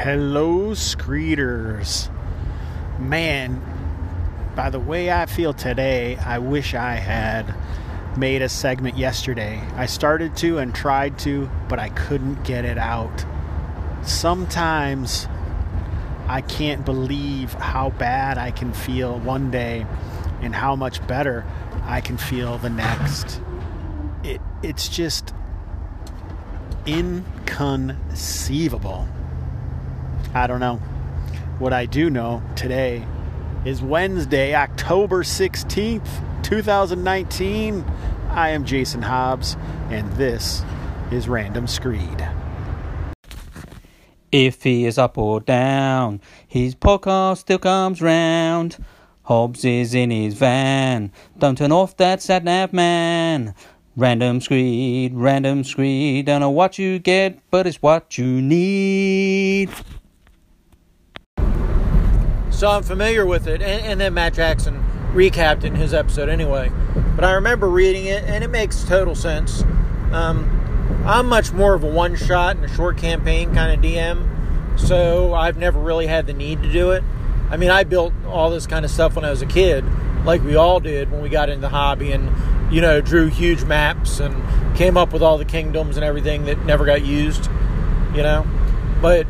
Hello, Screeters. Man, by the way I feel today, I wish I had made a segment yesterday. I started to and tried to, but I couldn't get it out. Sometimes I can't believe how bad I can feel one day and how much better I can feel the next. It, it's just inconceivable. I don't know. What I do know today is Wednesday, October 16th, 2019. I am Jason Hobbs, and this is Random Screed. If he is up or down, his podcast still comes round. Hobbs is in his van. Don't turn off that sat nav man. Random screed, random screed. Don't know what you get, but it's what you need. So I'm familiar with it, and, and then Matt Jackson recapped in his episode anyway. But I remember reading it, and it makes total sense. Um, I'm much more of a one shot and a short campaign kind of DM, so I've never really had the need to do it. I mean, I built all this kind of stuff when I was a kid, like we all did when we got into the hobby, and you know, drew huge maps and came up with all the kingdoms and everything that never got used, you know. But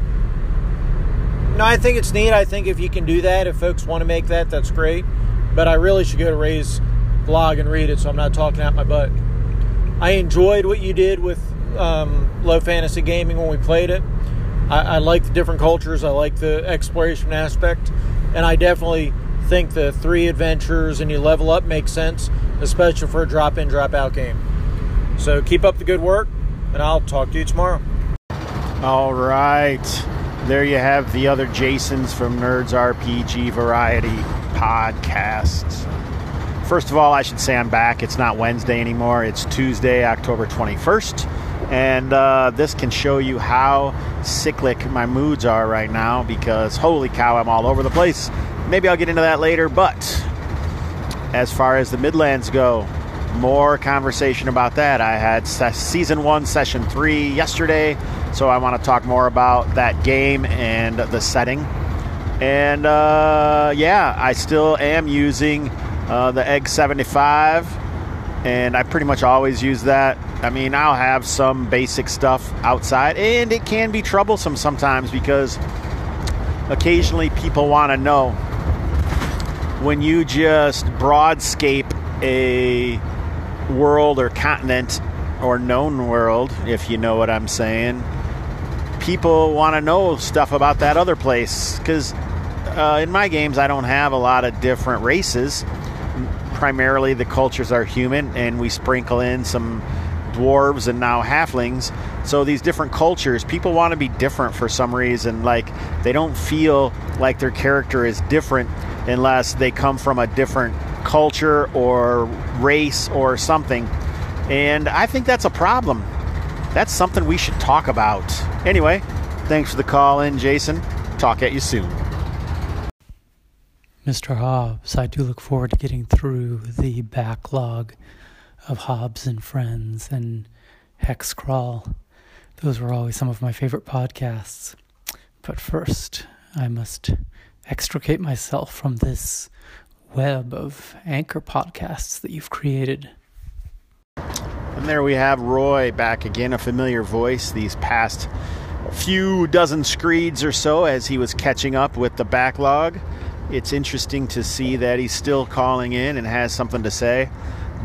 no, I think it's neat. I think if you can do that, if folks want to make that, that's great. But I really should go to Ray's blog and read it, so I'm not talking out my butt. I enjoyed what you did with um, low fantasy gaming when we played it. I, I like the different cultures. I like the exploration aspect, and I definitely think the three adventures and you level up makes sense, especially for a drop in, drop out game. So keep up the good work, and I'll talk to you tomorrow. All right. There you have the other Jasons from Nerds RPG Variety podcasts. First of all, I should say I'm back. It's not Wednesday anymore, it's Tuesday, October 21st. And uh, this can show you how cyclic my moods are right now because holy cow, I'm all over the place. Maybe I'll get into that later, but as far as the Midlands go, more conversation about that. I had season one, session three yesterday, so I want to talk more about that game and the setting. And uh, yeah, I still am using uh, the Egg 75, and I pretty much always use that. I mean, I'll have some basic stuff outside, and it can be troublesome sometimes because occasionally people want to know when you just broadscape a world or continent or known world, if you know what I'm saying, people want to know stuff about that other place. Because uh, in my games, I don't have a lot of different races. Primarily, the cultures are human, and we sprinkle in some dwarves and now halflings. So these different cultures, people want to be different for some reason. Like they don't feel like their character is different unless they come from a different culture or race or something. And I think that's a problem. That's something we should talk about. Anyway, thanks for the call in, Jason. Talk at you soon. Mr. Hobbs, I do look forward to getting through the backlog of Hobbs and Friends and Hex Crawl. Those were always some of my favorite podcasts. But first, I must extricate myself from this web of anchor podcasts that you've created. And there we have Roy back again, a familiar voice these past few dozen screeds or so as he was catching up with the backlog. It's interesting to see that he's still calling in and has something to say,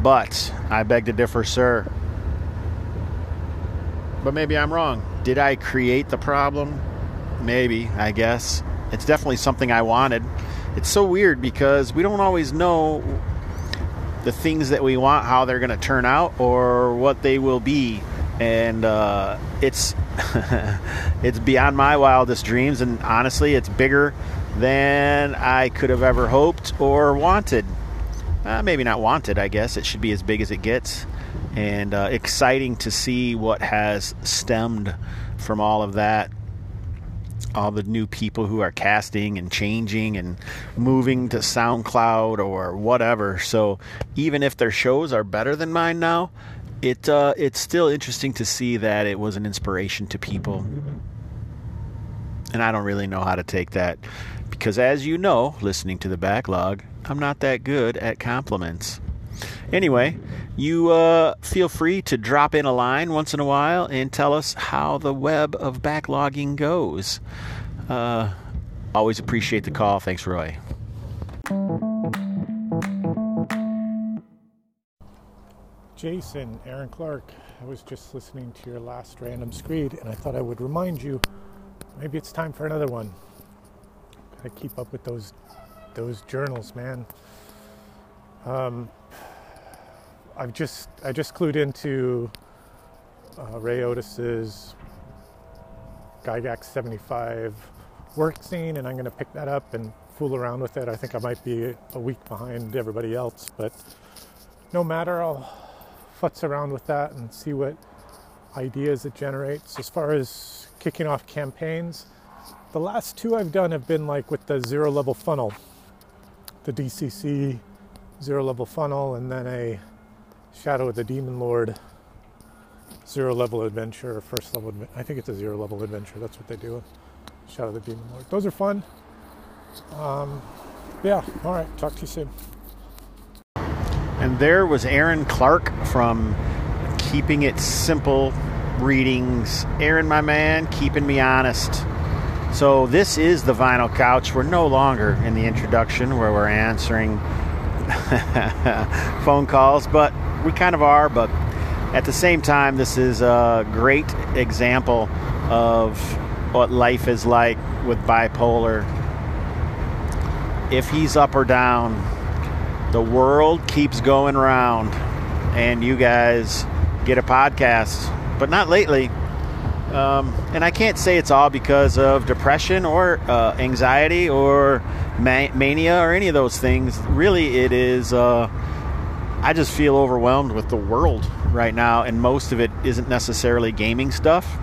but I beg to differ, sir. But maybe I'm wrong. Did I create the problem? Maybe, I guess. It's definitely something I wanted it's so weird because we don't always know the things that we want how they're going to turn out or what they will be. And uh, it's it's beyond my wildest dreams and honestly it's bigger than i could have ever hoped or wanted. Uh, maybe not wanted i guess. It should be as big as it gets. And uh, exciting to see what has stemmed from all of that all the new people who are casting and changing and moving to SoundCloud or whatever. So even if their shows are better than mine now, it uh, it's still interesting to see that it was an inspiration to people. And I don't really know how to take that because, as you know, listening to the backlog, I'm not that good at compliments. Anyway, you uh, feel free to drop in a line once in a while and tell us how the web of backlogging goes. Uh, always appreciate the call. Thanks, Roy. Jason, Aaron Clark, I was just listening to your last random screed and I thought I would remind you maybe it's time for another one. Gotta keep up with those those journals, man. Um, I've just I just clued into uh, Ray Otus's Gygax 75 work scene, and I'm going to pick that up and fool around with it. I think I might be a week behind everybody else, but no matter, I'll futz around with that and see what ideas it generates. As far as kicking off campaigns, the last two I've done have been like with the zero level funnel, the DCC zero level funnel, and then a Shadow of the Demon Lord zero level adventure, first level. I think it's a zero level adventure. That's what they do. Shadow of the Demon Lord. Those are fun. Um, yeah. All right. Talk to you soon. And there was Aaron Clark from Keeping It Simple Readings. Aaron, my man, keeping me honest. So, this is the Vinyl Couch. We're no longer in the introduction where we're answering phone calls, but we kind of are. But at the same time, this is a great example of what life is like with bipolar. If he's up or down, the world keeps going round, and you guys get a podcast, but not lately. Um, and I can't say it's all because of depression or uh, anxiety or ma- mania or any of those things. Really, it is. Uh, I just feel overwhelmed with the world right now, and most of it isn't necessarily gaming stuff.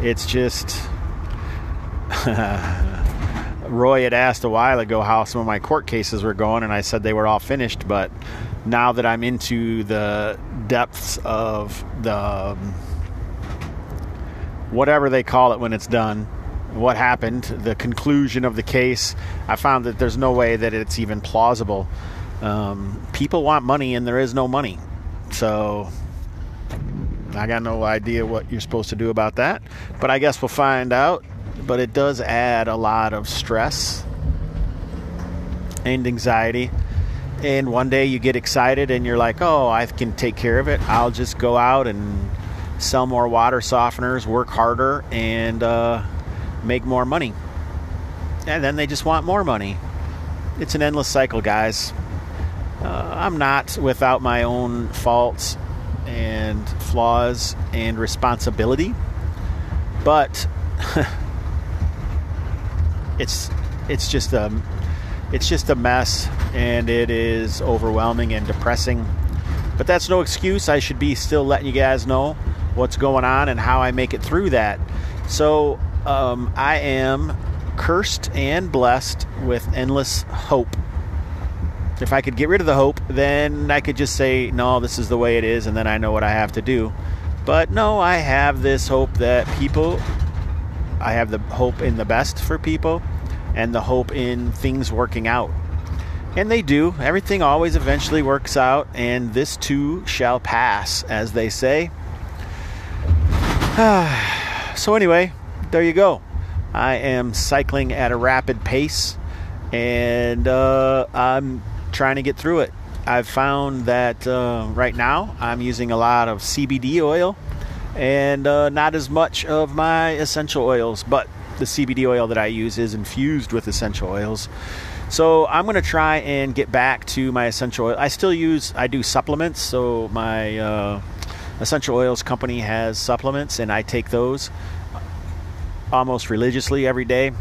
It's just. Roy had asked a while ago how some of my court cases were going, and I said they were all finished. But now that I'm into the depths of the um, whatever they call it when it's done, what happened, the conclusion of the case, I found that there's no way that it's even plausible. Um, people want money, and there is no money. So I got no idea what you're supposed to do about that. But I guess we'll find out but it does add a lot of stress and anxiety. And one day you get excited and you're like, oh, I can take care of it. I'll just go out and sell more water softeners, work harder, and uh, make more money. And then they just want more money. It's an endless cycle, guys. Uh, I'm not without my own faults and flaws and responsibility, but it's it's just a it's just a mess and it is overwhelming and depressing. But that's no excuse. I should be still letting you guys know what's going on and how I make it through that. So um, I am cursed and blessed with endless hope. If I could get rid of the hope, then I could just say, no, this is the way it is, and then I know what I have to do. But no, I have this hope that people I have the hope in the best for people and the hope in things working out. And they do. Everything always eventually works out, and this too shall pass, as they say. so, anyway, there you go. I am cycling at a rapid pace, and uh, I'm trying to get through it. I've found that uh, right now I'm using a lot of CBD oil and uh, not as much of my essential oils, but the CBD oil that I use is infused with essential oils. So I'm going to try and get back to my essential oil. I still use, I do supplements. So my uh, essential oils company has supplements, and I take those almost religiously every day.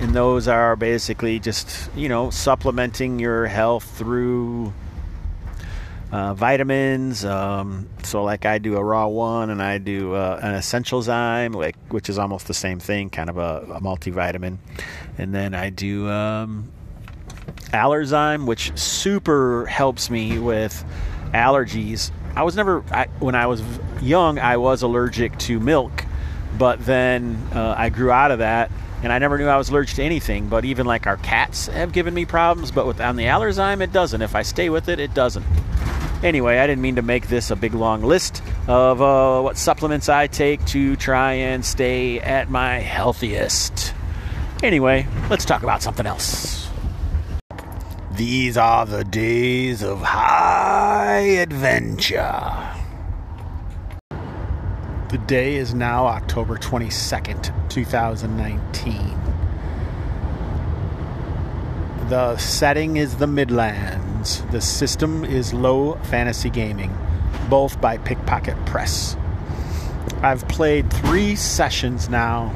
And those are basically just, you know, supplementing your health through uh, vitamins. Um, so, like I do a raw one, and I do uh, an Essentialzyme, like which is almost the same thing, kind of a, a multivitamin. And then I do um, Allerzyme, which super helps me with allergies. I was never I, when I was young, I was allergic to milk, but then uh, I grew out of that and I never knew I was allergic to anything. But even like our cats have given me problems, but with on the Allerzyme, it doesn't. If I stay with it, it doesn't. Anyway, I didn't mean to make this a big long list of uh, what supplements I take to try and stay at my healthiest. Anyway, let's talk about something else. These are the days of high adventure. The day is now October 22nd, 2019. The setting is the Midlands. The system is low fantasy gaming, both by Pickpocket Press. I've played three sessions now.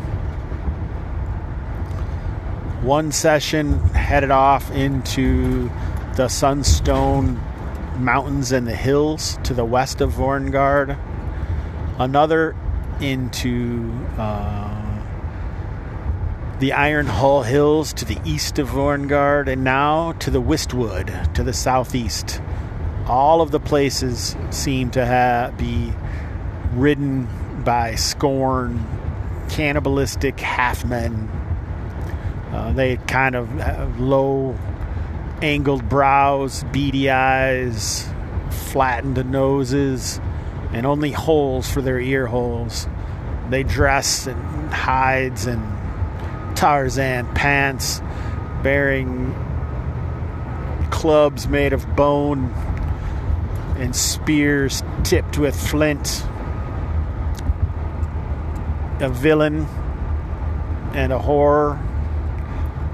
One session headed off into the Sunstone Mountains and the hills to the west of Vorngard another into uh, the Iron Hull Hills to the east of Vorngard, and now to the Wistwood to the southeast. All of the places seem to have, be ridden by scorn, cannibalistic half men. Uh, they kind of have low angled brows, beady eyes, flattened noses and only holes for their ear holes. They dress in hides and Tarzan pants, bearing clubs made of bone and spears tipped with flint. A villain and a horror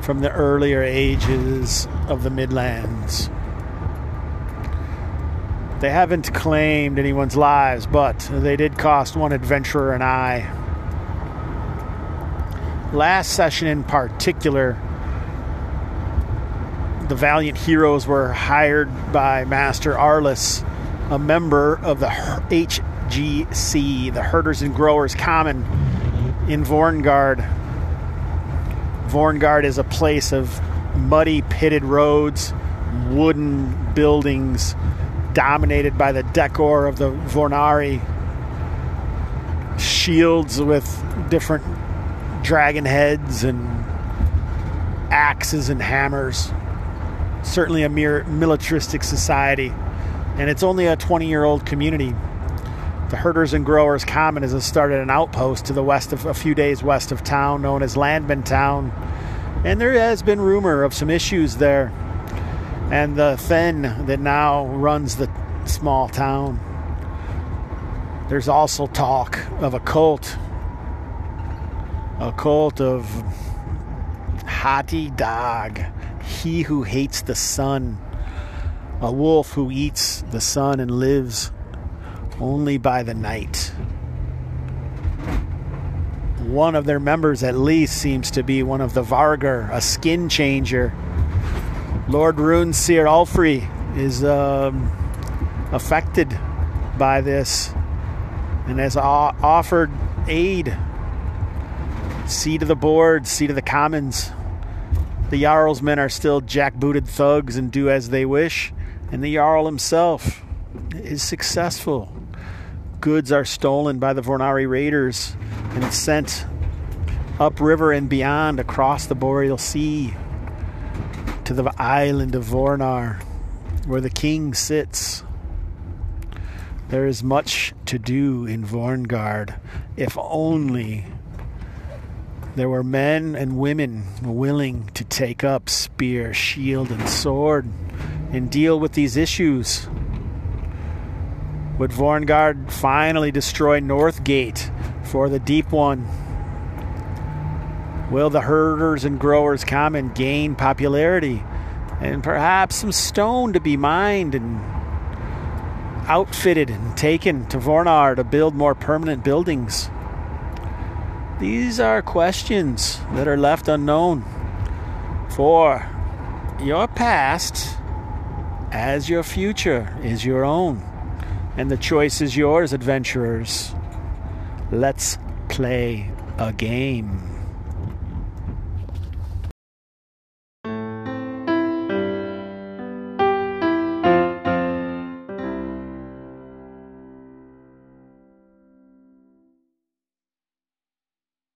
from the earlier ages of the Midlands. They haven't claimed anyone's lives, but they did cost one adventurer an eye. Last session in particular, the valiant heroes were hired by Master Arliss, a member of the HGC, the Herders and Growers Common in Vorngard. Vorngard is a place of muddy, pitted roads, wooden buildings, dominated by the decor of the Vornari shields with different dragon heads and axes and hammers. Certainly a mere militaristic society, and it's only a 20 year old community. The Herders and Growers Common has started an outpost to the west of a few days west of town known as Landman Town, and there has been rumor of some issues there. And the Fen that now runs the small town. There's also talk of a cult, a cult of Hati Dog, he who hates the sun, a wolf who eats the sun and lives only by the night. One of their members, at least, seems to be one of the Vargar, a skin changer Lord Runeseer Ulfrey is um, affected by this and has offered aid. Seat of the board, seat of the commons. The Jarl's men are still jackbooted thugs and do as they wish, and the Jarl himself is successful. Goods are stolen by the Vornari raiders and sent upriver and beyond across the Boreal Sea to the island of Vornar, where the king sits. There is much to do in Vorngard, if only there were men and women willing to take up spear, shield, and sword and deal with these issues. Would Vorngard finally destroy Northgate for the Deep One? Will the herders and growers common gain popularity and perhaps some stone to be mined and outfitted and taken to Vornar to build more permanent buildings? These are questions that are left unknown. For your past, as your future, is your own. And the choice is yours, adventurers. Let's play a game.